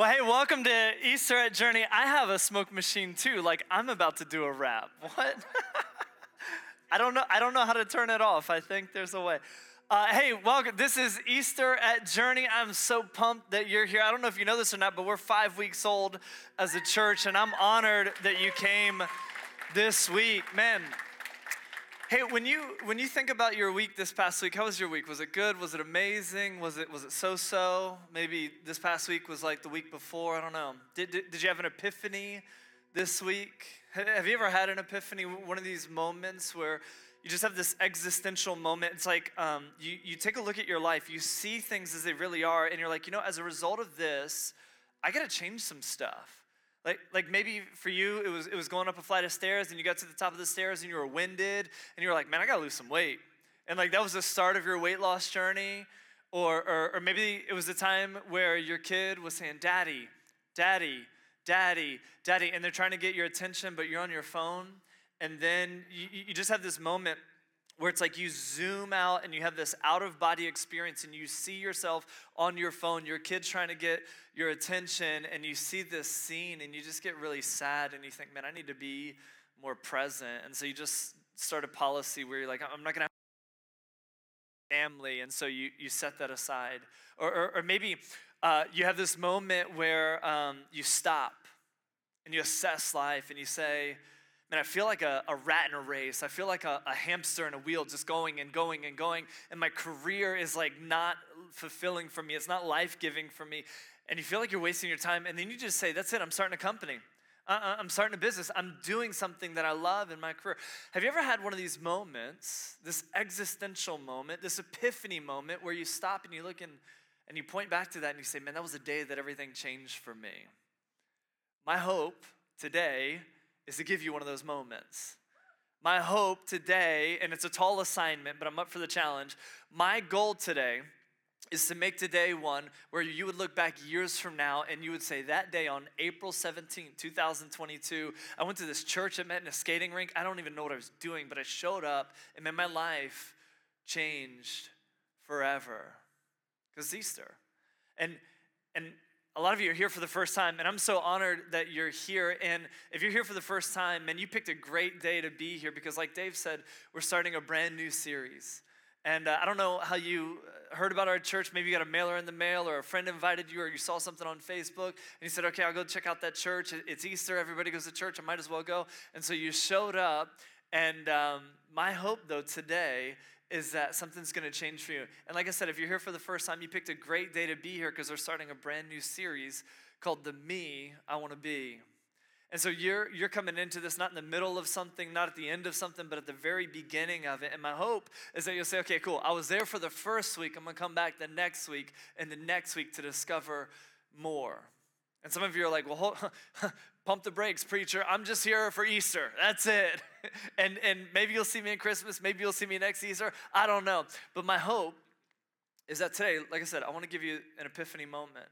Well, hey, welcome to Easter at Journey. I have a smoke machine too. Like I'm about to do a rap. What? I don't know. I don't know how to turn it off. I think there's a way. Uh, hey, welcome. This is Easter at Journey. I'm so pumped that you're here. I don't know if you know this or not, but we're five weeks old as a church, and I'm honored that you came this week. Man, Hey, when you when you think about your week this past week, how was your week? Was it good? Was it amazing? Was it was it so-so? Maybe this past week was like the week before. I don't know. Did did, did you have an epiphany this week? Have you ever had an epiphany? One of these moments where you just have this existential moment. It's like um, you you take a look at your life, you see things as they really are, and you're like, you know, as a result of this, I got to change some stuff. Like, like maybe for you, it was, it was going up a flight of stairs and you got to the top of the stairs and you were winded and you were like, man, I gotta lose some weight. And like that was the start of your weight loss journey. Or, or, or maybe it was the time where your kid was saying, Daddy, Daddy, Daddy, Daddy, and they're trying to get your attention, but you're on your phone. And then you, you just have this moment where it's like you zoom out and you have this out of body experience and you see yourself on your phone, your kid's trying to get your attention, and you see this scene and you just get really sad and you think, man, I need to be more present. And so you just start a policy where you're like, I'm not gonna family, and so you, you set that aside. Or, or, or maybe uh, you have this moment where um, you stop and you assess life and you say, man, I feel like a, a rat in a race. I feel like a, a hamster in a wheel just going and going and going. And my career is like not fulfilling for me. It's not life giving for me. And you feel like you're wasting your time. And then you just say, that's it, I'm starting a company. Uh, I'm starting a business. I'm doing something that I love in my career. Have you ever had one of these moments, this existential moment, this epiphany moment where you stop and you look and, and you point back to that and you say, man, that was a day that everything changed for me? My hope today is to give you one of those moments. My hope today, and it's a tall assignment, but I'm up for the challenge. My goal today is to make today one where you would look back years from now and you would say, That day on April 17, 2022, I went to this church, I met in a skating rink. I don't even know what I was doing, but I showed up and man, my life changed forever. Because Easter. And and a lot of you are here for the first time, and I'm so honored that you're here. And if you're here for the first time, and you picked a great day to be here because, like Dave said, we're starting a brand new series. And uh, I don't know how you uh, heard about our church. Maybe you got a mailer in the mail, or a friend invited you, or you saw something on Facebook, and you said, Okay, I'll go check out that church. It's Easter, everybody goes to church, I might as well go. And so you showed up. And um, my hope, though, today is that something's going to change for you. And like I said, if you're here for the first time, you picked a great day to be here because we're starting a brand new series called The Me I Want to Be. And so you're you're coming into this not in the middle of something, not at the end of something, but at the very beginning of it. And my hope is that you'll say, okay, cool. I was there for the first week. I'm gonna come back the next week and the next week to discover more. And some of you are like, well, hold, pump the brakes, preacher. I'm just here for Easter. That's it. and, and maybe you'll see me in Christmas. Maybe you'll see me next Easter. I don't know. But my hope is that today, like I said, I want to give you an epiphany moment,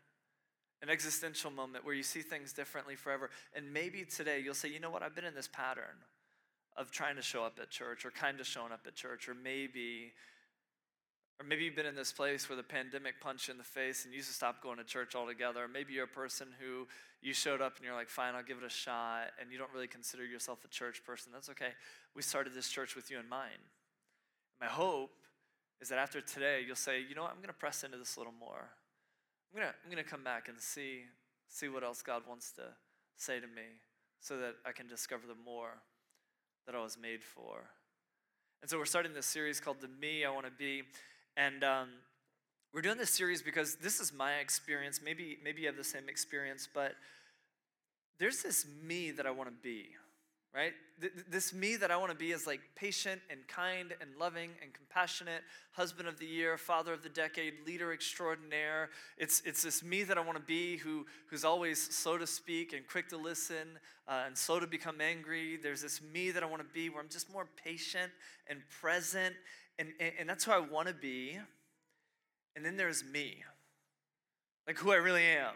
an existential moment where you see things differently forever. And maybe today you'll say, you know what? I've been in this pattern of trying to show up at church or kind of showing up at church, or maybe or maybe you've been in this place where the pandemic punched you in the face and you used to stop going to church altogether. Or maybe you're a person who you showed up and you're like, fine, I'll give it a shot, and you don't really consider yourself a church person. That's okay. We started this church with you in mind. My hope is that after today, you'll say, you know what, I'm going to press into this a little more. I'm going to I'm going to come back and see, see what else God wants to say to me so that I can discover the more that I was made for. And so we're starting this series called The Me I Want to Be. And um, we're doing this series because this is my experience. Maybe, maybe you have the same experience, but there's this me that I want to be, right? This me that I want to be is like patient and kind and loving and compassionate, husband of the year, father of the decade, leader extraordinaire. It's, it's this me that I want to be who, who's always slow to speak and quick to listen uh, and slow to become angry. There's this me that I want to be where I'm just more patient and present and, and, and that's who I want to be. And then there's me, like who I really am.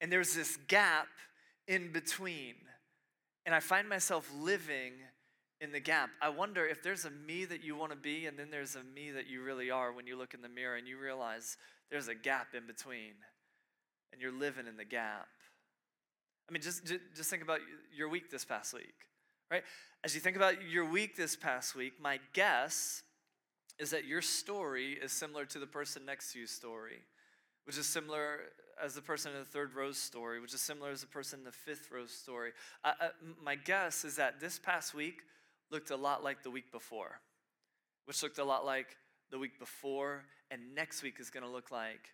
And there's this gap in between. And I find myself living in the gap. I wonder if there's a me that you want to be, and then there's a me that you really are when you look in the mirror and you realize there's a gap in between. and you're living in the gap. I mean, just, just think about your week this past week, right? As you think about your week this past week, my guess is that your story is similar to the person next to you's story, which is similar as the person in the third row's story, which is similar as the person in the fifth row's story. My guess is that this past week looked a lot like the week before, which looked a lot like the week before, and next week is going to look like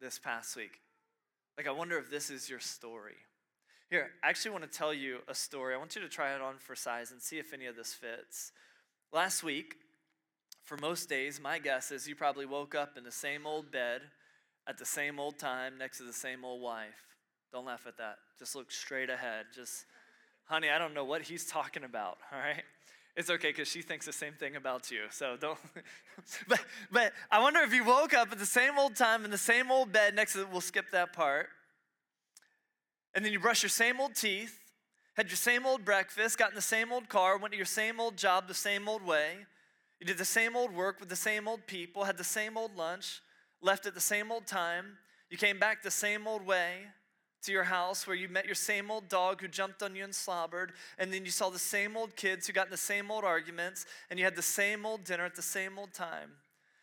this past week. Like, I wonder if this is your story. Here, I actually want to tell you a story. I want you to try it on for size and see if any of this fits. Last week, for most days, my guess is you probably woke up in the same old bed at the same old time next to the same old wife. Don't laugh at that. Just look straight ahead. Just, honey, I don't know what he's talking about, all right? It's okay because she thinks the same thing about you. So don't. but, but I wonder if you woke up at the same old time in the same old bed next to, we'll skip that part. And then you brush your same old teeth, had your same old breakfast, got in the same old car, went to your same old job the same old way. You did the same old work with the same old people, had the same old lunch, left at the same old time. You came back the same old way to your house where you met your same old dog who jumped on you and slobbered, and then you saw the same old kids who got in the same old arguments, and you had the same old dinner at the same old time.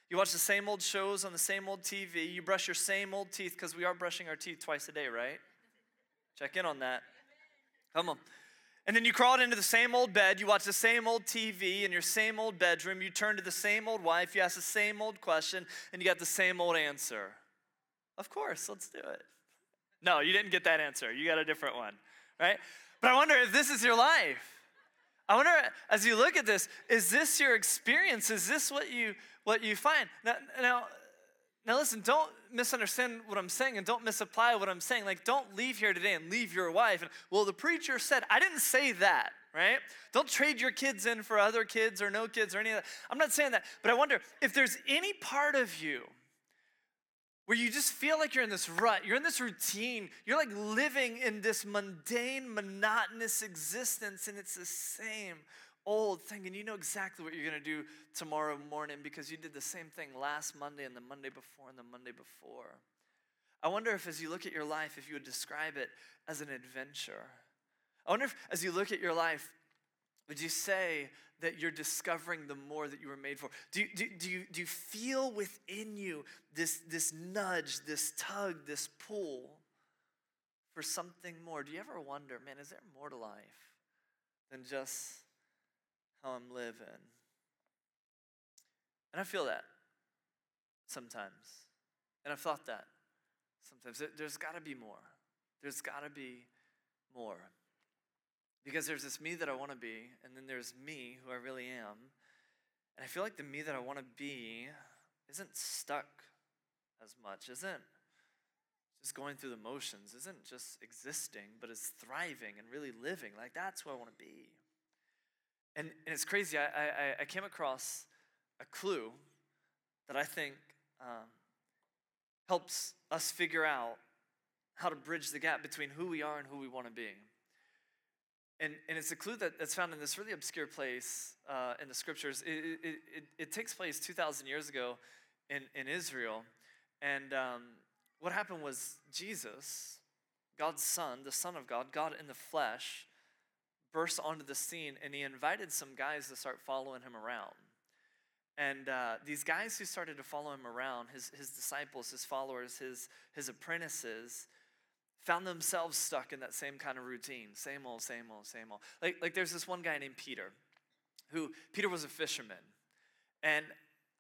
You watch the same old shows on the same old TV. You brush your same old teeth because we are brushing our teeth twice a day, right? Check in on that. Come on. And then you crawled into the same old bed, you watch the same old TV in your same old bedroom, you turn to the same old wife, you ask the same old question, and you got the same old answer. Of course, let's do it. No, you didn't get that answer. You got a different one, right? But I wonder if this is your life. I wonder as you look at this, is this your experience? Is this what you what you find? Now, now, now listen, don't misunderstand what I'm saying and don't misapply what I'm saying. Like, don't leave here today and leave your wife. And, well, the preacher said, I didn't say that, right? Don't trade your kids in for other kids or no kids or any of that. I'm not saying that. But I wonder if there's any part of you where you just feel like you're in this rut, you're in this routine, you're like living in this mundane, monotonous existence, and it's the same old thing, and you know exactly what you're gonna do tomorrow morning because you did the same thing last Monday and the Monday before and the Monday before. I wonder if, as you look at your life, if you would describe it as an adventure. I wonder if, as you look at your life, would you say that you're discovering the more that you were made for? Do, do, do, you, do you feel within you this, this nudge, this tug, this pull for something more? Do you ever wonder, man, is there more to life than just I'm living? And I feel that sometimes. And I've thought that sometimes. There's got to be more. There's got to be more. Because there's this me that I want to be, and then there's me who I really am. And I feel like the me that I want to be isn't stuck as much, isn't just going through the motions, isn't just existing, but is thriving and really living. Like that's who I want to be. And, and it's crazy, I, I, I came across a clue that I think um, helps us figure out how to bridge the gap between who we are and who we want to be. And, and it's a clue that, that's found in this really obscure place uh, in the scriptures. It, it, it, it, takes place 2,000 years ago in, in Israel. And um, what happened was Jesus, God's Son, the Son of God, God in the flesh, burst onto the scene and he invited some guys to start following him around. And uh, these guys who started to follow him around, his, his disciples, his followers, his, his apprentices, found themselves stuck in that same kind of routine. Same old same old same old. Like, like there's this one guy named peter who peter was a fisherman. And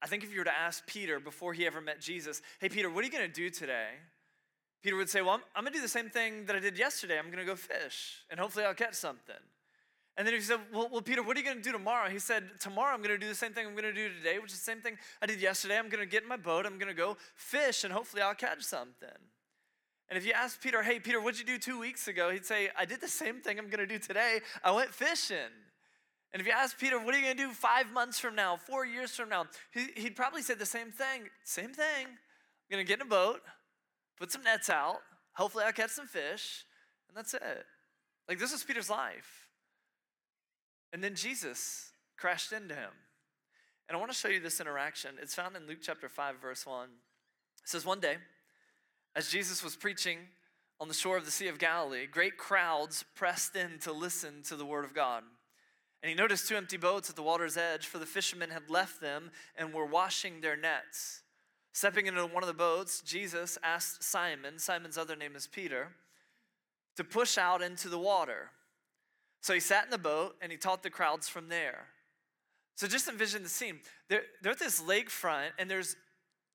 i think if you were to ask peter before he ever met jesus hey peter what are you going to do today? Peter would say well i'm, I'm going to do the same thing that i did yesterday. I'm going to go fish and hopefully i'll catch something and then he said, well, well, Peter, what are you going to do tomorrow? He said, Tomorrow I'm going to do the same thing I'm going to do today, which is the same thing I did yesterday. I'm going to get in my boat, I'm going to go fish, and hopefully I'll catch something. And if you ask Peter, hey, Peter, what'd you do two weeks ago? He'd say, I did the same thing I'm going to do today. I went fishing. And if you ask Peter, what are you going to do five months from now, four years from now? He'd probably say the same thing. Same thing. I'm going to get in a boat, put some nets out. Hopefully, I'll catch some fish. And that's it. Like, this is Peter's life. And then Jesus crashed into him. And I want to show you this interaction. It's found in Luke chapter 5, verse 1. It says, One day, As Jesus was preaching on the shore of the Sea of Galilee, great crowds pressed in to listen to the word of God. And he noticed two empty boats at the water's edge, for the fishermen had left them and were washing their nets. Stepping into one of the boats, Jesus asked Simon, Simon's other name is Peter, to push out into the water. So he sat in the boat and he taught the crowds from there. So just envision the scene. They're, they're at this lakefront and there's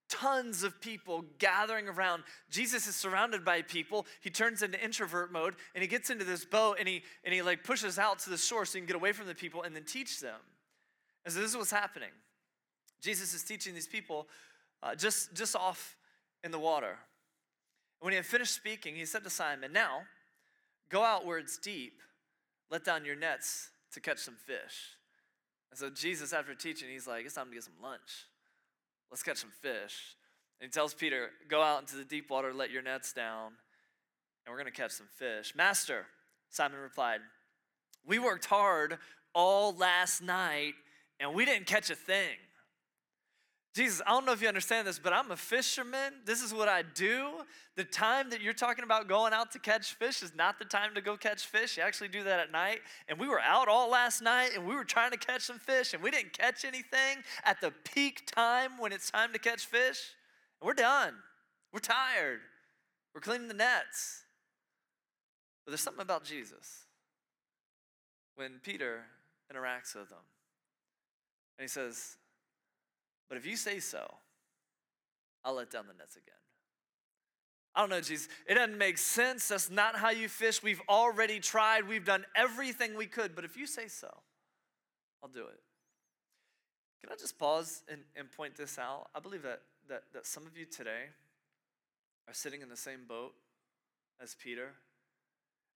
tons of people gathering around. Jesus is surrounded by people. He turns into introvert mode and he gets into this boat and he and he like pushes out to the shore so he can get away from the people and then teach them. And so this is what's happening. Jesus is teaching these people uh, just just off in the water. When he had finished speaking, he said to Simon, "Now go out where it's deep, let down your nets to catch some fish." And so Jesus, after teaching, he's like, "It's time to get some lunch." Let's catch some fish. And he tells Peter, Go out into the deep water, let your nets down, and we're going to catch some fish. Master, Simon replied, We worked hard all last night, and we didn't catch a thing. Jesus, I don't know if you understand this, but I'm a fisherman. This is what I do. The time that you're talking about going out to catch fish is not the time to go catch fish. You actually do that at night. And we were out all last night and we were trying to catch some fish and we didn't catch anything at the peak time when it's time to catch fish. And we're done. We're tired. We're cleaning the nets. But there's something about Jesus when Peter interacts with him. And he says, but if you say so, I'll let down the nets again. I don't know, Jesus. It doesn't make sense. That's not how you fish. We've already tried. We've done everything we could. But if you say so, I'll do it. Can I just pause and, and point this out? I believe that, that, that some of you today are sitting in the same boat as Peter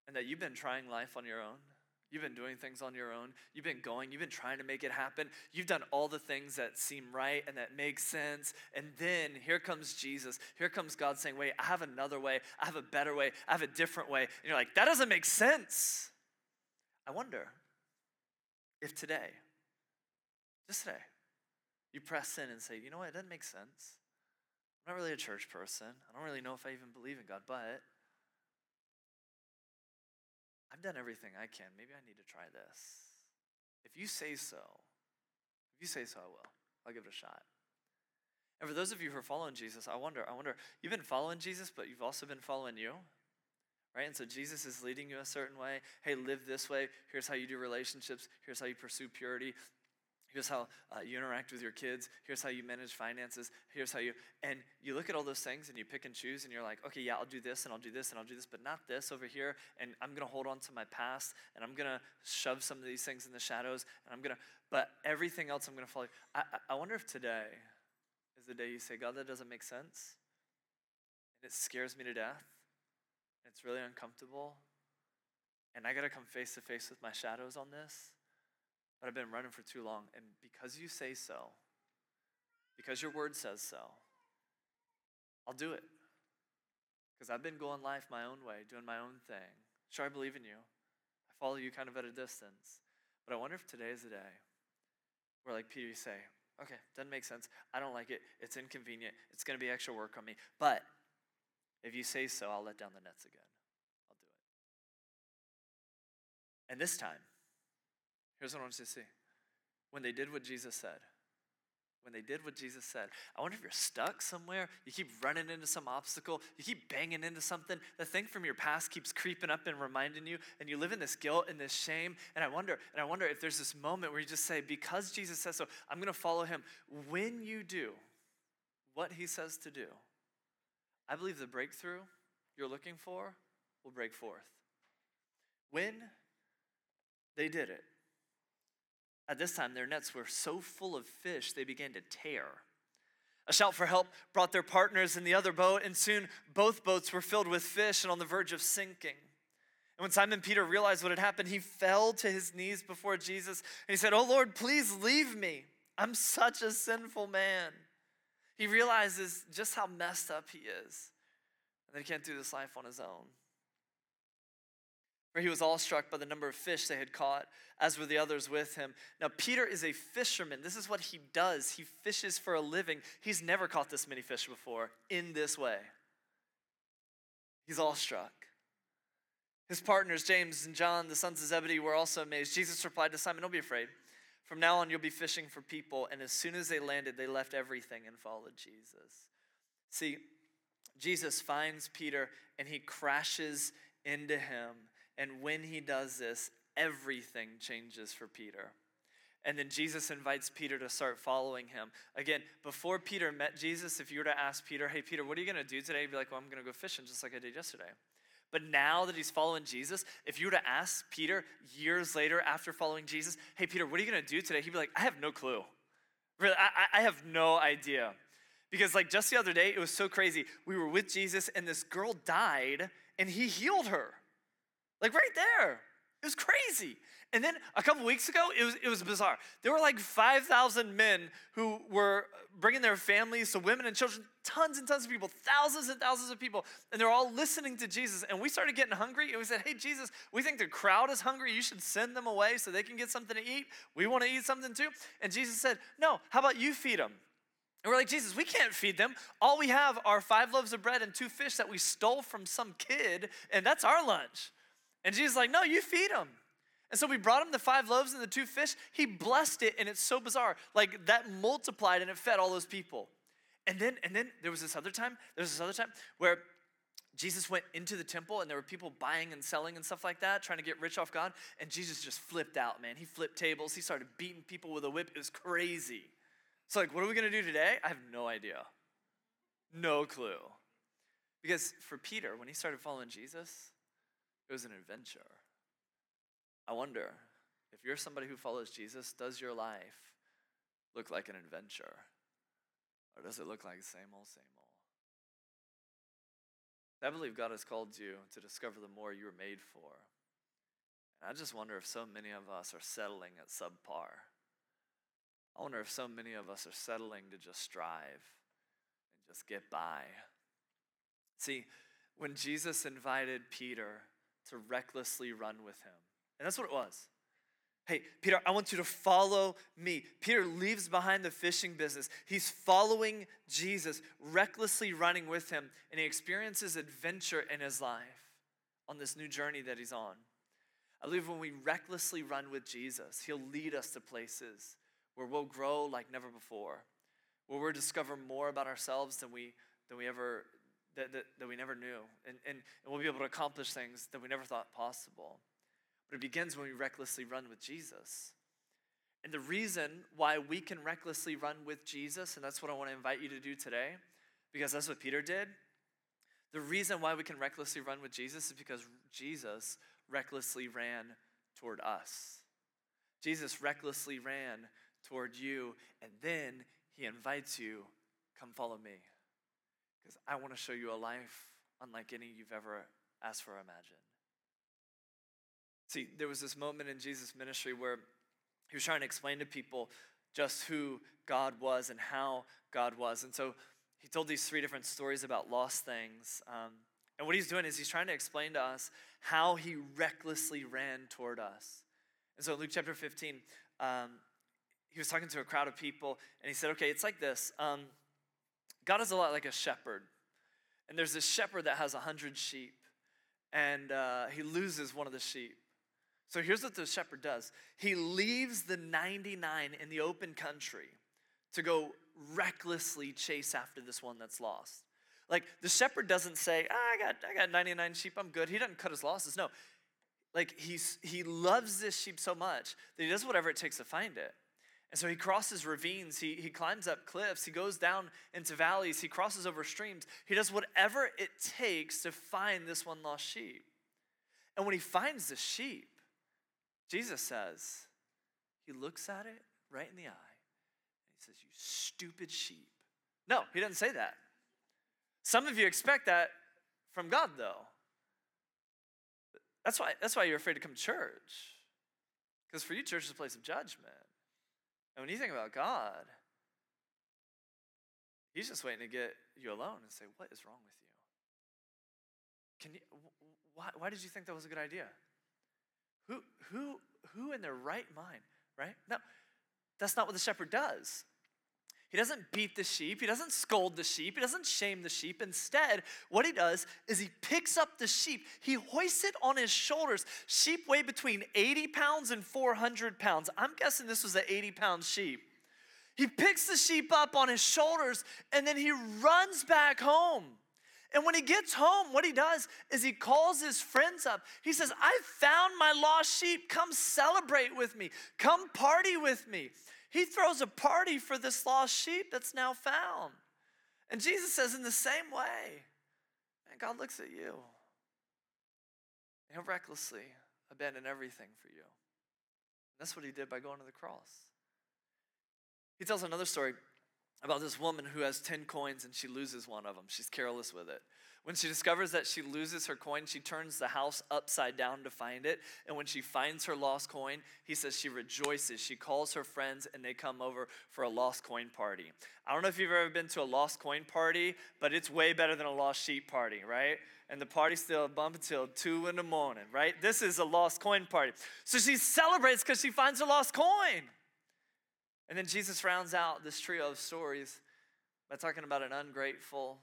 and that you've been trying life on your own You've been doing things on your own. You've been going. You've been trying to make it happen. You've done all the things that seem right and that make sense. And then here comes Jesus. Here comes God saying, Wait, I have another way. I have a better way. I have a different way. And you're like, That doesn't make sense. I wonder if today, just today, you press in and say, You know what? It doesn't make sense. I'm not really a church person. I don't really know if I even believe in God, but I've done everything I can. Maybe I need to try this. If you say so, if you say so, I will. I'll give it a shot. And for those of you who are following Jesus, I wonder, I wonder, you've been following Jesus, but you've also been following you. Right? And so Jesus is leading you a certain way. Hey, live this way. Here's how you do relationships. Here's how you pursue purity. Here's how uh, you interact with your kids. Here's how you manage finances. Here's how you, and you look at all those things and you pick and choose and you're like, okay, yeah, I'll do this and I'll do this and I'll do this, but not this over here. And I'm going to hold on to my past and I'm going to shove some of these things in the shadows and I'm going to, but everything else I'm going to follow. I, I wonder if today is the day you say, God, that doesn't make sense. And it scares me to death. It's really uncomfortable. And I got to come face to face with my shadows on this but I've been running for too long. And because you say so, because your word says so, I'll do it. Because I've been going life my own way, doing my own thing. Sure, I believe in you. I follow you kind of at a distance. But I wonder if today is the day where, like Peter, you say, okay, doesn't make sense. I don't like it. It's inconvenient. It's going to be extra work on me. But if you say so, I'll let down the nets again. I'll do it. And this time, Here's what I want you to see. When they did what Jesus said, when they did what Jesus said. I wonder if you're stuck somewhere, you keep running into some obstacle, you keep banging into something, the thing from your past keeps creeping up and reminding you, and you live in this guilt and this shame. And I wonder, and I wonder if there's this moment where you just say, because Jesus says so, I'm gonna follow him. When you do what he says to do, I believe the breakthrough you're looking for will break forth. When they did it, at this time, their nets were so full of fish they began to tear. A shout for help brought their partners in the other boat, and soon both boats were filled with fish and on the verge of sinking. And when Simon Peter realized what had happened, he fell to his knees before Jesus and he said, Oh Lord, please leave me. I'm such a sinful man. He realizes just how messed up he is and that he can't do this life on his own where he was awestruck by the number of fish they had caught, as were the others with him. Now, Peter is a fisherman. This is what he does. He fishes for a living. He's never caught this many fish before in this way. He's awestruck. His partners, James and John, the sons of Zebedee, were also amazed. Jesus replied to Simon, Don't be afraid. From now on, you'll be fishing for people. And as soon as they landed, they left everything and followed Jesus. See, Jesus finds Peter and he crashes into him. And when he does this, everything changes for Peter. And then Jesus invites Peter to start following him. Again, before Peter met Jesus, if you were to ask Peter, hey, Peter, what are you going to do today? He'd be like, well, I'm going to go fishing just like I did yesterday. But now that he's following Jesus, if you were to ask Peter years later after following Jesus, hey, Peter, what are you going to do today? He'd be like, I have no clue. Really, I, I have no idea. Because, like, just the other day, it was so crazy. We were with Jesus, and this girl died, and he healed her. Like, right there. It was crazy. And then a couple weeks ago, it was, it was bizarre. There were like 5,000 men who were bringing their families, so women and children, tons and tons of people, thousands and thousands of people, and they're all listening to Jesus. And we started getting hungry, and we said, Hey, Jesus, we think the crowd is hungry. You should send them away so they can get something to eat. We want to eat something too. And Jesus said, No, how about you feed them? And we're like, Jesus, we can't feed them. All we have are five loaves of bread and two fish that we stole from some kid, and that's our lunch. And Jesus is like, No, you feed them. And so we brought him the five loaves and the two fish. He blessed it, and it's so bizarre. Like that multiplied and it fed all those people. And then, and then there was this other time, there was this other time where Jesus went into the temple and there were people buying and selling and stuff like that, trying to get rich off God. And Jesus just flipped out, man. He flipped tables. He started beating people with a whip. It was crazy. So, like, what are we going to do today? I have no idea. No clue. Because for Peter, when he started following Jesus, it was an adventure. I wonder if you're somebody who follows Jesus, does your life look like an adventure? Or does it look like same old, same old? I believe God has called you to discover the more you were made for. And I just wonder if so many of us are settling at subpar. I wonder if so many of us are settling to just strive and just get by. See, when Jesus invited Peter to recklessly run with him, and that's what it was. Hey, Peter, I want you to follow me. Peter leaves behind the fishing business. He's following Jesus, recklessly running with him, and he experiences adventure in his life on this new journey that he's on. I believe when we recklessly run with Jesus, he'll lead us to places where we'll grow like never before, where we'll discover more about ourselves than we, than we ever that, that, that we never knew. And, and, and we'll be able to accomplish things that we never thought possible. But it begins when we recklessly run with Jesus. And the reason why we can recklessly run with Jesus, and that's what I want to invite you to do today, because that's what Peter did. The reason why we can recklessly run with Jesus is because Jesus recklessly ran toward us. Jesus recklessly ran toward you, and then he invites you, come follow me. Because I want to show you a life unlike any you've ever asked for or imagined. See, there was this moment in Jesus' ministry where he was trying to explain to people just who God was and how God was. And so he told these three different stories about lost things. Um, and what he's doing is he's trying to explain to us how he recklessly ran toward us. And so in Luke chapter 15, um, he was talking to a crowd of people, and he said, Okay, it's like this um, God is a lot like a shepherd. And there's this shepherd that has a hundred sheep, and uh, he loses one of the sheep. So here's what the shepherd does he leaves the 99 in the open country to go recklessly chase after this one that's lost. Like the shepherd doesn't say, ah, I got I got 99 sheep, I'm good. He doesn't cut his losses. No. Like he's he loves this sheep so much that he does whatever it takes to find it. And so he crosses ravines, he, he climbs up cliffs, he goes down into valleys, he crosses over streams. He does whatever it takes to find this one lost sheep. And when he finds the sheep, Jesus says, he looks at it right in the eye and he says, You stupid sheep. No, he doesn't say that. Some of you expect that from God, though. That's why, that's why you're afraid to come to church. Because for you, church is a place of judgment. And when you think about God, He's just waiting to get you alone and say, What is wrong with you? Can you why, why did you think that was a good idea? Who, who, who in their right mind, right? No, that's not what the shepherd does. He doesn't beat the sheep. He doesn't scold the sheep. He doesn't shame the sheep. Instead, what he does is he picks up the sheep. He hoists it on his shoulders. Sheep weigh between 80 pounds and 400 pounds. I'm guessing this was an 80 pound sheep. He picks the sheep up on his shoulders and then he runs back home. And when he gets home, what he does is he calls his friends up. He says, I found my lost sheep. Come celebrate with me. Come party with me. He throws a party for this lost sheep that's now found. And Jesus says, in the same way, and God looks at you. He'll recklessly abandon everything for you. And that's what he did by going to the cross. He tells another story about this woman who has 10 coins and she loses one of them. She's careless with it. When she discovers that she loses her coin, she turns the house upside down to find it. And when she finds her lost coin, he says she rejoices. She calls her friends and they come over for a lost coin party. I don't know if you've ever been to a lost coin party, but it's way better than a lost sheep party, right? And the party's still bump until two in the morning, right? This is a lost coin party. So she celebrates because she finds her lost coin. And then Jesus rounds out this trio of stories by talking about an ungrateful,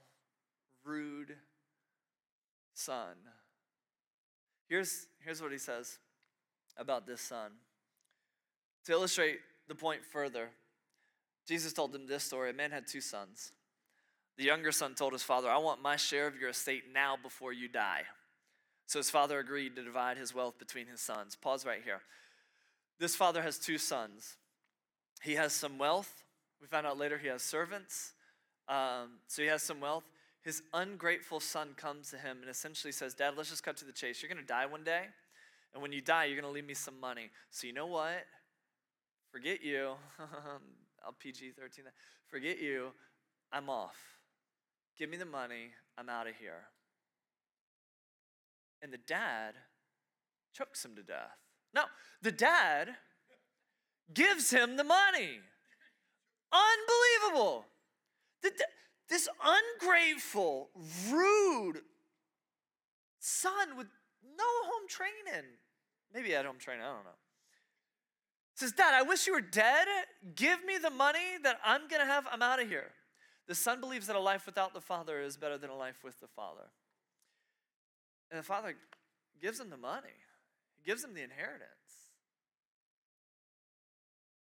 rude, son. Here's, here's what he says about this son. To illustrate the point further, Jesus told him this story. A man had two sons. The younger son told his father, I want my share of your estate now before you die. So his father agreed to divide his wealth between his sons. Pause right here. This father has two sons. He has some wealth. We found out later he has servants. Um, so he has some wealth his ungrateful son comes to him and essentially says, Dad, let's just cut to the chase. You're going to die one day. And when you die, you're going to leave me some money. So you know what? Forget you. I'll PG 13. Forget you. I'm off. Give me the money. I'm out of here. And the dad chokes him to death. No, the dad gives him the money. Unbelievable. The, this ungrateful, rude son with no home training. Maybe at home training, I don't know. Says, Dad, I wish you were dead. Give me the money that I'm going to have. I'm out of here. The son believes that a life without the father is better than a life with the father. And the father gives him the money, he gives him the inheritance.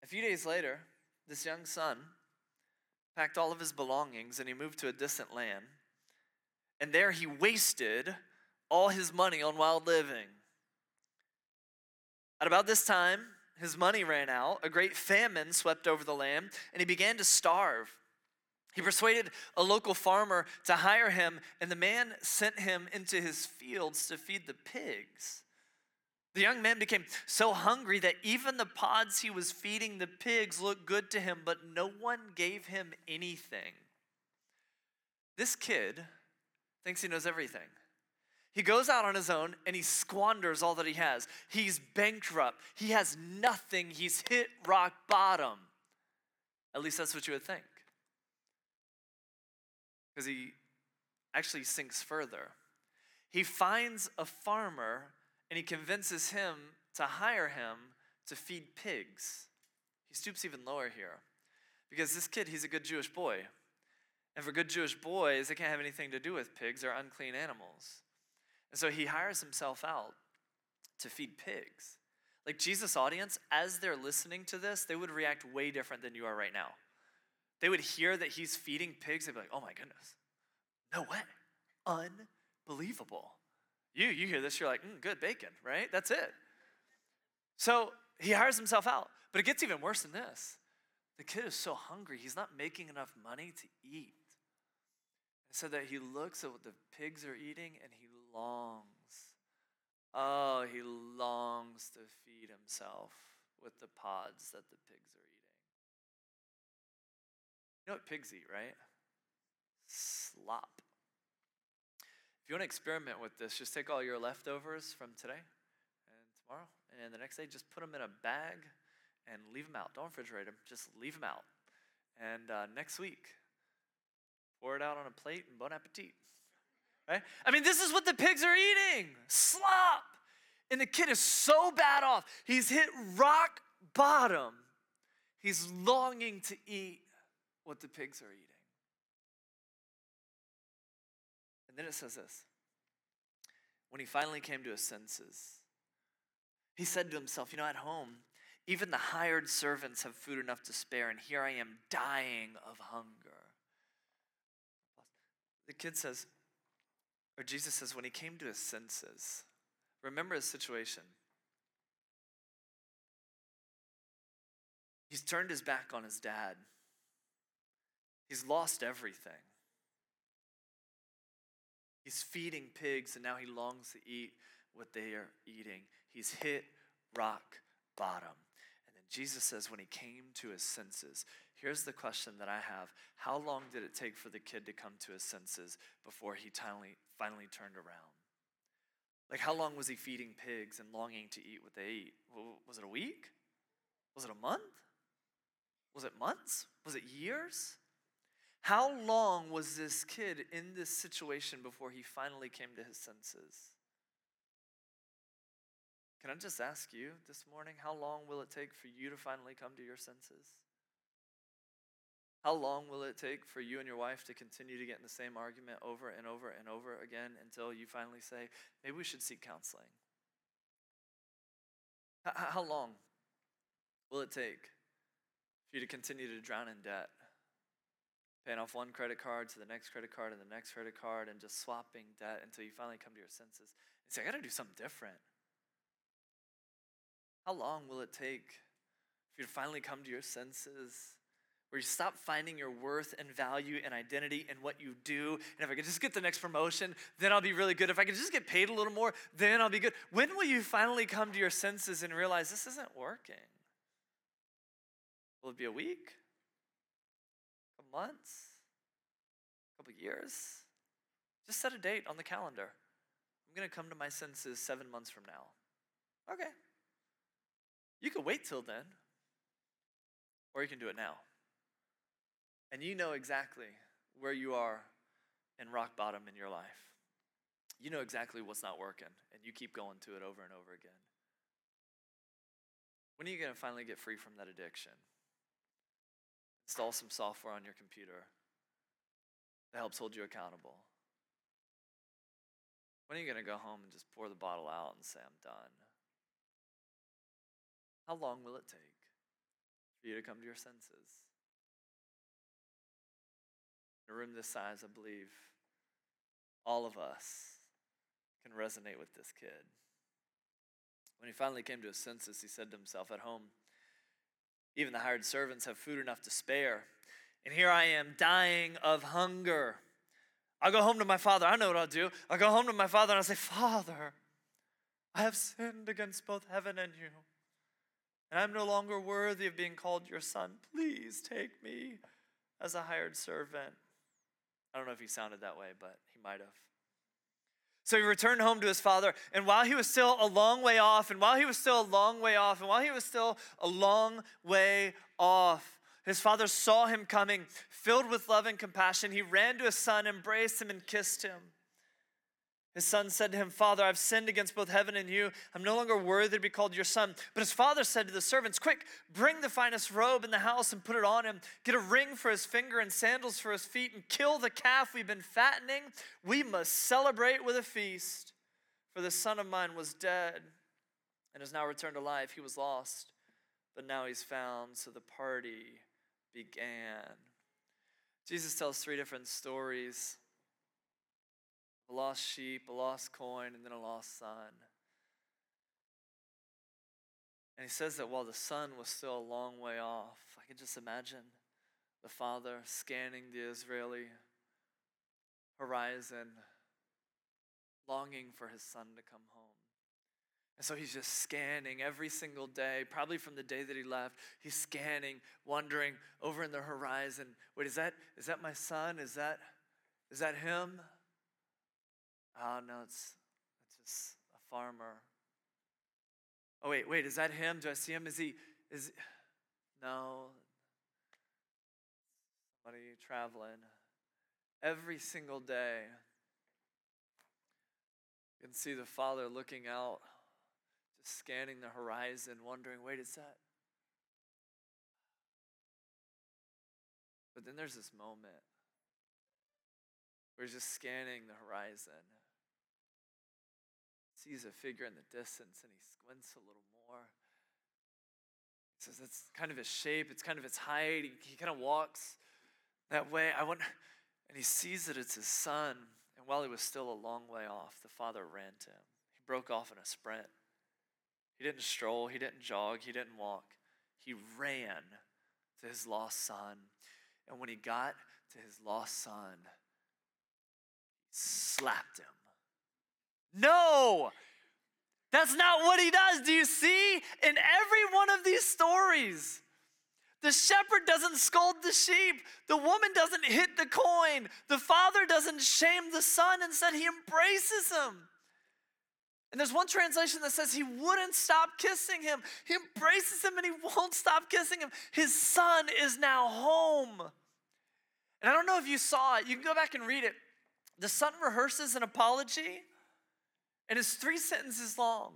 A few days later, this young son packed all of his belongings, and he moved to a distant land. And there he wasted all his money on wild living. At about this time, his money ran out. A great famine swept over the land, and he began to starve. He persuaded a local farmer to hire him, and the man sent him into his fields to feed the pigs. The young man became so hungry that even the pods he was feeding the pigs looked good to him, but no one gave him anything. This kid thinks he knows everything. He goes out on his own and he squanders all that he has. He's bankrupt. He has nothing. He's hit rock bottom. At least that's what you would think. Because he actually sinks further. He finds a farmer and he convinces him to hire him to feed pigs. He stoops even lower here because this kid, he's a good Jewish boy. And for good Jewish boys, they can't have anything to do with pigs, they're unclean animals. And so he hires himself out to feed pigs. Like Jesus' audience, as they're listening to this, they would react way different than you are right now. They would hear that he's feeding pigs, they'd be like, oh my goodness, no way, unbelievable. You, you hear this, you're like, mm, good bacon, right? That's it. So he hires himself out. But it gets even worse than this. The kid is so hungry, he's not making enough money to eat. Said that he looks at what the pigs are eating and he longs. Oh, he longs to feed himself with the pods that the pigs are eating. You know what pigs eat, right? Slop. If you want to experiment with this, just take all your leftovers from today and tomorrow and the next day, just put them in a bag and leave them out. Don't refrigerate them, just leave them out. And uh, next week, pour it out on a plate and bon appetit. Right? I mean, this is what the pigs are eating slop. And the kid is so bad off. He's hit rock bottom. He's longing to eat. what the pigs are eating. And then it says this when he finally came to his senses, he said to himself, You know, at home, even the hired servants have food enough to spare, and here I am dying of hunger. The kid says, or Jesus says, when he came to his senses, remember his situation. He's turned his back on his dad. He's lost everything. He's feeding pigs, and now he longs to eat what they are eating. He's hit rock bottom. And then Jesus says, when he came to his senses, here's the question that I have How long did it take for the kid to come to his senses before he finally, finally turned around? Like, how long was he feeding pigs and longing to eat what they eat? Was it a week? Was it a month? Was it months? Was it years? How long was this kid in this situation before he finally came to his senses? Can I just ask you this morning, how long will it take for you to finally come to your senses? How long will it take for you and your wife to continue to get in the same argument over and over and over again until you finally say, maybe we should seek counseling? How long will it take for you to continue to drown in debt? Paying off one credit card to the next credit card and the next credit card and just swapping debt until you finally come to your senses and say, I gotta do something different. How long will it take for you to finally come to your senses? Where you stop finding your worth and value and identity in what you do. And if I could just get the next promotion, then I'll be really good. If I could just get paid a little more, then I'll be good. When will you finally come to your senses and realize this isn't working? Will it be a week? Months? A couple years? Just set a date on the calendar. I'm going to come to my senses seven months from now. Okay. You can wait till then, or you can do it now. And you know exactly where you are in rock bottom in your life. You know exactly what's not working, and you keep going to it over and over again. When are you going to finally get free from that addiction? Install some software on your computer that helps hold you accountable. When are you going to go home and just pour the bottle out and say, I'm done? How long will it take for you to come to your senses? In a room this size, I believe all of us can resonate with this kid. When he finally came to his senses, he said to himself, At home, even the hired servants have food enough to spare. And here I am dying of hunger. I'll go home to my father. I know what I'll do. I'll go home to my father and I'll say, Father, I have sinned against both heaven and you and I'm no longer worthy of being called your son. Please take me as a hired servant. I don't know if he sounded that way, but he might have. So he returned home to his father, and while he was still a long way off, and while he was still a long way off, and while he was still a long way off, his father saw him coming, filled with love and compassion. He ran to his son, embraced him, and kissed him. His son said to him, Father, I've sinned against both heaven and you. I'm no longer worthy to be called your son. But his father said to the servants, Quick, bring the finest robe in the house and put it on him. Get a ring for his finger and sandals for his feet, and kill the calf we've been fattening. We must celebrate with a feast. For the son of mine was dead and has now returned to life. He was lost, but now he's found. So the party began. Jesus tells three different stories a lost sheep, a lost coin, and then a lost son. And he says that while the son was still a long way off, I can just imagine the father scanning the Israeli horizon, longing for his son to come home. And so he's just scanning every single day, probably from the day that he left. He's scanning, wondering over in the horizon, wait, is that is that my son? Is that is that him? Oh, no, it's, it's just a farmer. Oh, wait, wait, is that him? Do I see him? Is he, is, no. Somebody traveling. Every single day, you can see the father looking out, just scanning the horizon, wondering, wait, is that, But then there's this moment where he's just scanning the horizon, sees a figure in the distance, and he squints a little more. He says, That's kind of his shape, it's kind of its height. He, he kind of walks that way. I want, and he sees that it's his son. And while he was still a long way off, the father ran to him. He broke off in a sprint. He didn't stroll, he didn't jog, he didn't walk. He ran to his lost son. And when he got to his lost son, he slapped him. No! That's not what he does. Do you see? In every one of these stories, the shepherd doesn't scold the sheep. The woman doesn't hit the coin. The father doesn't shame the son. Instead, he embraces him. And there's one translation that says he wouldn't stop kissing him. He embraces him and he won't stop kissing him. His son is now home. And I don't know if you saw it, you can go back and read it. The son rehearses an apology, and it's three sentences long.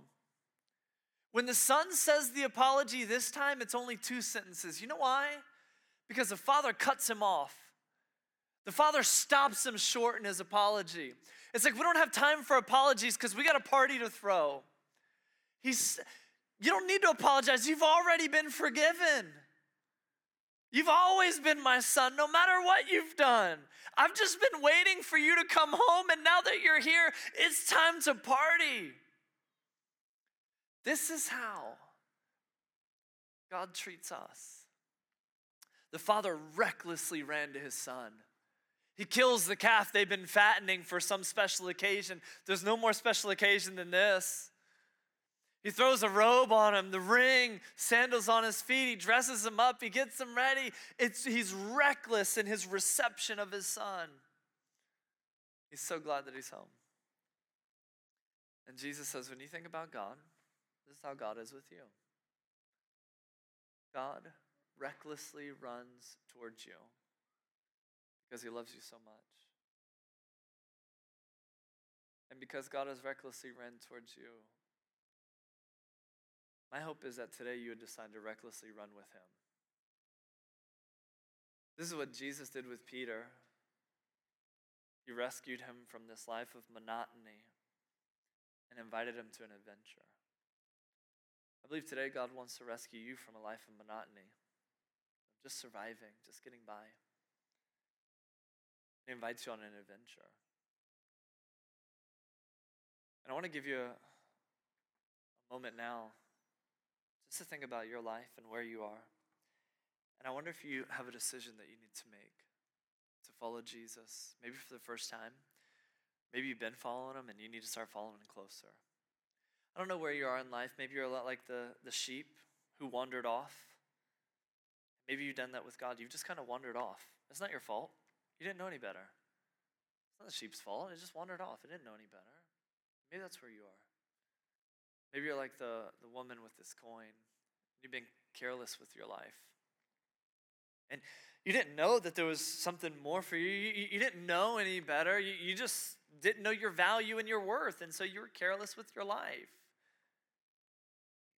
When the son says the apology this time, it's only two sentences. You know why? Because the father cuts him off. The father stops him short in his apology. It's like we don't have time for apologies because we got a party to throw. He's, you don't need to apologize. You've already been forgiven. You've always been my son, no matter what you've done. I've just been waiting for you to come home, and now that you're here, it's time to party. This is how God treats us. The father recklessly ran to his son. He kills the calf they've been fattening for some special occasion. There's no more special occasion than this. He throws a robe on him, the ring, sandals on his feet. He dresses him up. He gets him ready. It's, he's reckless in his reception of his son. He's so glad that he's home. And Jesus says, when you think about God, this is how God is with you. God recklessly runs towards you because he loves you so much. And because God has recklessly run towards you, my hope is that today you would decide to recklessly run with him. This is what Jesus did with Peter. He rescued him from this life of monotony and invited him to an adventure. I believe today God wants to rescue you from a life of monotony, of just surviving, just getting by. He invites you on an adventure. And I want to give you a, a moment now just to think about your life and where you are. And I wonder if you have a decision that you need to make to follow Jesus, maybe for the first time. Maybe you've been following him and you need to start following him closer. I don't know where you are in life. Maybe you're a lot like the, the sheep who wandered off. Maybe you've done that with God. You've just kind of wandered off. It's not your fault. You didn't know any better. It's not the sheep's fault. It just wandered off. It didn't know any better. Maybe that's where you are. Maybe you're like the, the woman with this coin. You've been careless with your life. And you didn't know that there was something more for you. You, you didn't know any better. You, you just didn't know your value and your worth. And so you were careless with your life.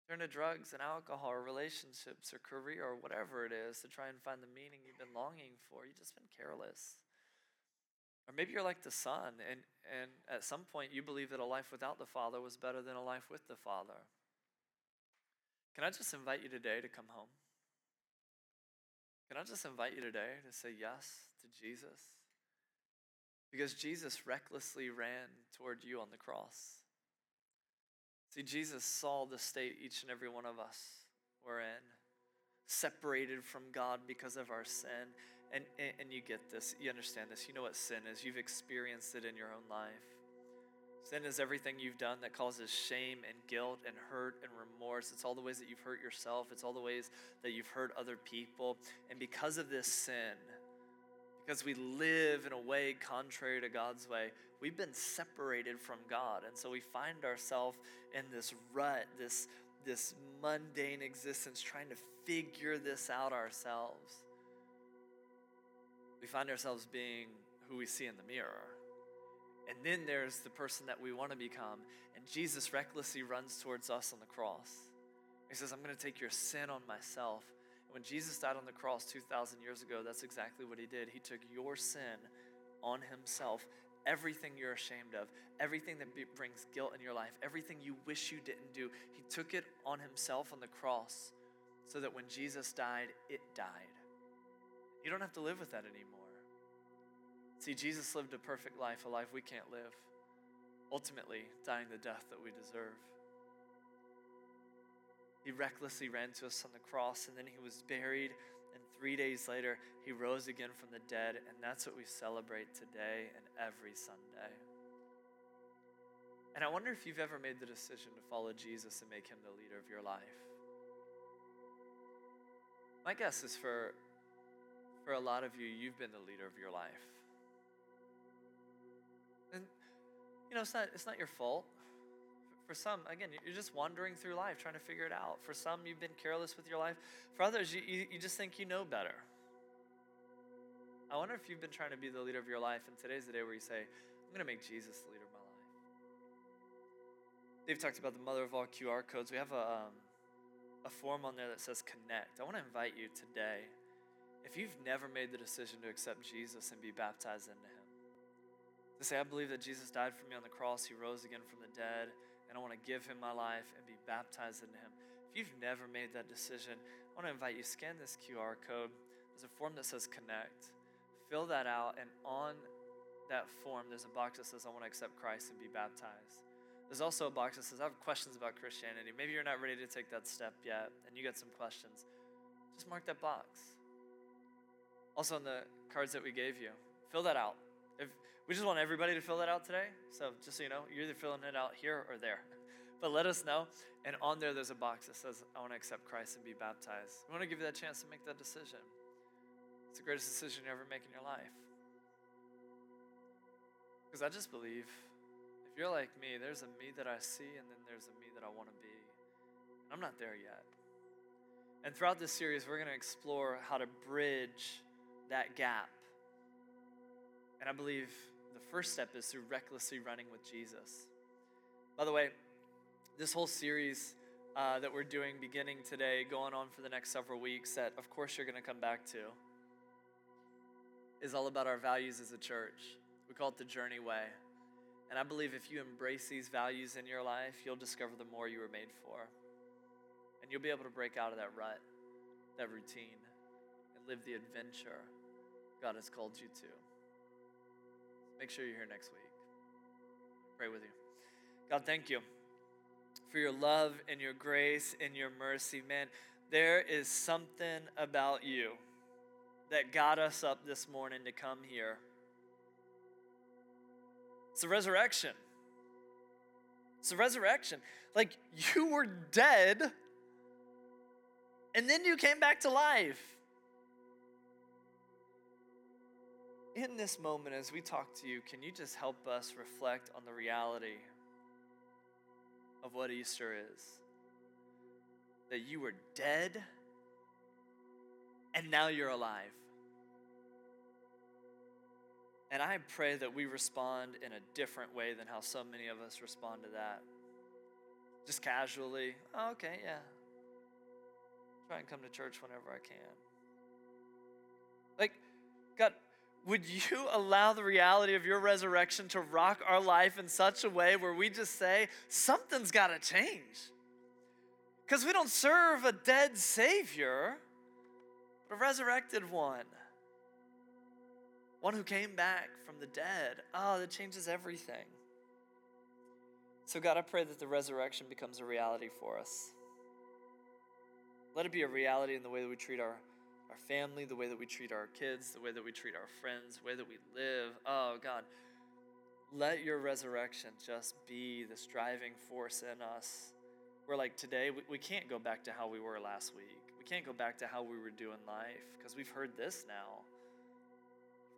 Turn to drugs and alcohol or relationships or career or whatever it is to try and find the meaning you've been longing for. You've just been careless. Or maybe you're like the son, and, and at some point you believe that a life without the Father was better than a life with the Father. Can I just invite you today to come home? Can I just invite you today to say yes to Jesus? Because Jesus recklessly ran toward you on the cross. See, Jesus saw the state each and every one of us were in, separated from God because of our sin. And, and, and you get this, you understand this, you know what sin is, you've experienced it in your own life. Sin is everything you've done that causes shame and guilt and hurt and remorse. It's all the ways that you've hurt yourself, it's all the ways that you've hurt other people. And because of this sin, because we live in a way contrary to God's way, we've been separated from God. And so we find ourselves in this rut, this, this mundane existence, trying to figure this out ourselves we find ourselves being who we see in the mirror. And then there's the person that we want to become. And Jesus recklessly runs towards us on the cross. He says, I'm going to take your sin on myself. When Jesus died on the cross 2,000 years ago, that's exactly what he did. He took your sin on himself, everything you're ashamed of, everything that brings guilt in your life, everything you wish you didn't do. He took it on himself on the cross so that when Jesus died, it died. You don't have to live with that anymore. See, Jesus lived a perfect life, a life we can't live, ultimately dying the death that we deserve. He recklessly ran to us on the cross, and then he was buried. And three days later, he rose again from the dead. And that's what we celebrate today and every Sunday. And I wonder if you've ever made the decision to follow Jesus and make him the leader of your life. My guess is for, for a lot of you, you've been the leader of your life. And, you know, it's not, it's not your fault. For some, again, you're just wandering through life trying to figure it out. For some, you've been careless with your life. For others, you, you, you just think you know better. I wonder if you've been trying to be the leader of your life, and today's the day where you say, I'm going to make Jesus the leader of my life. They've talked about the mother of all QR codes. We have a, um, a form on there that says connect. I want to invite you today, if you've never made the decision to accept Jesus and be baptized into him, to say, I believe that Jesus died for me on the cross, he rose again from the dead and I want to give him my life and be baptized into him. If you've never made that decision, I want to invite you scan this QR code. There's a form that says connect. Fill that out and on that form there's a box that says I want to accept Christ and be baptized. There's also a box that says I have questions about Christianity. Maybe you're not ready to take that step yet and you got some questions. Just mark that box. Also on the cards that we gave you, fill that out. If we just want everybody to fill that out today. So just so you know, you're either filling it out here or there. But let us know. And on there, there's a box that says, I want to accept Christ and be baptized. We want to give you that chance to make that decision. It's the greatest decision you ever make in your life. Because I just believe if you're like me, there's a me that I see, and then there's a me that I want to be. I'm not there yet. And throughout this series, we're going to explore how to bridge that gap. And I believe the first step is through recklessly running with Jesus. By the way, this whole series uh, that we're doing beginning today, going on for the next several weeks, that of course you're going to come back to, is all about our values as a church. We call it the Journey Way. And I believe if you embrace these values in your life, you'll discover the more you were made for. And you'll be able to break out of that rut, that routine, and live the adventure God has called you to. Make sure you're here next week. Pray with you. God, thank you for your love and your grace and your mercy. Man, there is something about you that got us up this morning to come here. It's the resurrection. It's the resurrection. Like you were dead, and then you came back to life. In this moment, as we talk to you, can you just help us reflect on the reality of what Easter is? That you were dead and now you're alive. And I pray that we respond in a different way than how so many of us respond to that. Just casually, oh, okay, yeah. Try and come to church whenever I can. Would you allow the reality of your resurrection to rock our life in such a way where we just say, something's got to change? Because we don't serve a dead Savior, but a resurrected one. One who came back from the dead. Oh, that changes everything. So, God, I pray that the resurrection becomes a reality for us. Let it be a reality in the way that we treat our our family, the way that we treat our kids, the way that we treat our friends, the way that we live. Oh, God, let your resurrection just be this driving force in us. We're like, today, we, we can't go back to how we were last week. We can't go back to how we were doing life because we've heard this now.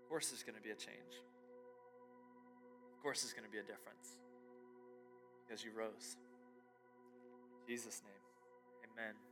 Of course, there's going to be a change. Of course, there's going to be a difference because you rose. In Jesus' name, amen. Amen.